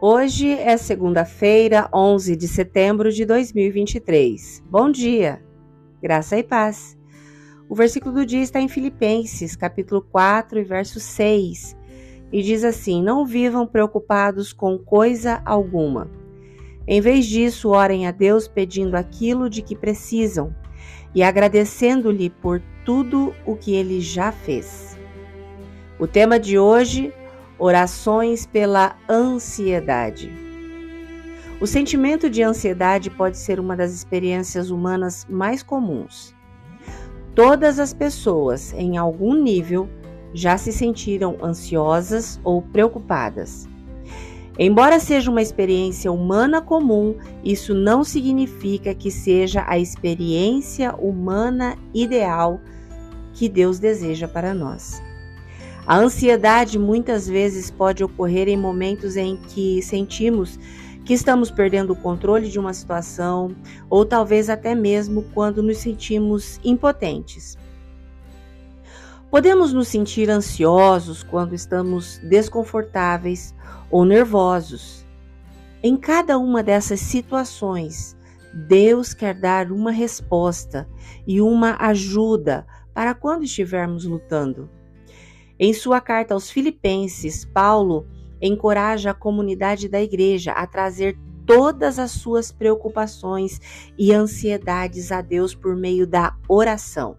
Hoje é segunda-feira, 11 de setembro de 2023. Bom dia, graça e paz. O versículo do dia está em Filipenses, capítulo 4, verso 6, e diz assim: Não vivam preocupados com coisa alguma. Em vez disso, orem a Deus pedindo aquilo de que precisam e agradecendo-lhe por tudo o que ele já fez. O tema de hoje Orações pela ansiedade. O sentimento de ansiedade pode ser uma das experiências humanas mais comuns. Todas as pessoas, em algum nível, já se sentiram ansiosas ou preocupadas. Embora seja uma experiência humana comum, isso não significa que seja a experiência humana ideal que Deus deseja para nós. A ansiedade muitas vezes pode ocorrer em momentos em que sentimos que estamos perdendo o controle de uma situação, ou talvez até mesmo quando nos sentimos impotentes. Podemos nos sentir ansiosos quando estamos desconfortáveis ou nervosos. Em cada uma dessas situações, Deus quer dar uma resposta e uma ajuda para quando estivermos lutando. Em sua carta aos Filipenses, Paulo encoraja a comunidade da igreja a trazer todas as suas preocupações e ansiedades a Deus por meio da oração.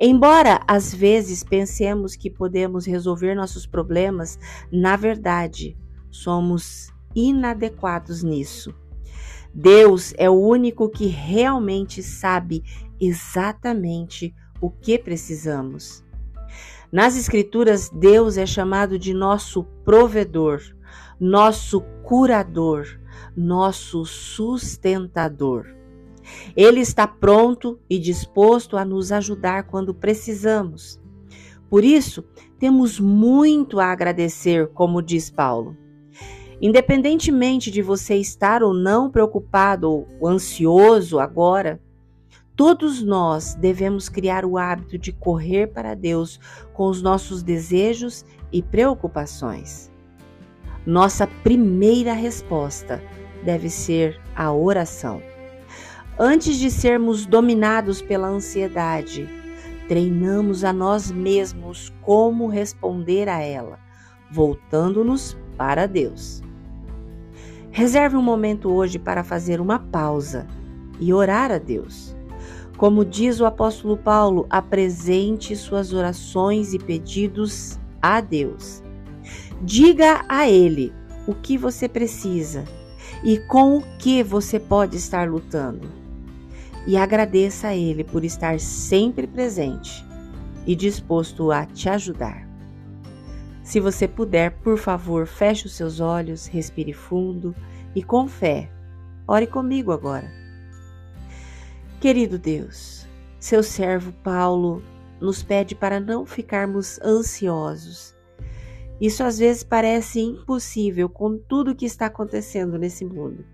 Embora às vezes pensemos que podemos resolver nossos problemas, na verdade, somos inadequados nisso. Deus é o único que realmente sabe exatamente o que precisamos. Nas Escrituras, Deus é chamado de nosso provedor, nosso curador, nosso sustentador. Ele está pronto e disposto a nos ajudar quando precisamos. Por isso, temos muito a agradecer, como diz Paulo. Independentemente de você estar ou não preocupado ou ansioso agora, Todos nós devemos criar o hábito de correr para Deus com os nossos desejos e preocupações. Nossa primeira resposta deve ser a oração. Antes de sermos dominados pela ansiedade, treinamos a nós mesmos como responder a ela, voltando-nos para Deus. Reserve um momento hoje para fazer uma pausa e orar a Deus. Como diz o apóstolo Paulo, apresente suas orações e pedidos a Deus. Diga a Ele o que você precisa e com o que você pode estar lutando. E agradeça a Ele por estar sempre presente e disposto a te ajudar. Se você puder, por favor, feche os seus olhos, respire fundo e com fé, ore comigo agora. Querido Deus, seu servo Paulo nos pede para não ficarmos ansiosos. Isso às vezes parece impossível com tudo o que está acontecendo nesse mundo.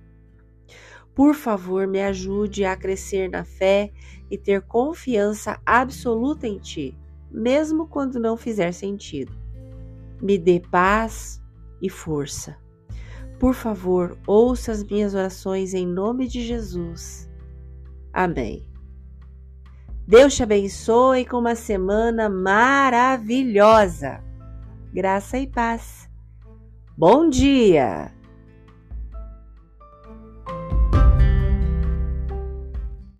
Por favor, me ajude a crescer na fé e ter confiança absoluta em Ti, mesmo quando não fizer sentido. Me dê paz e força. Por favor, ouça as minhas orações em nome de Jesus. Amém. Deus te abençoe com uma semana maravilhosa. Graça e paz. Bom dia!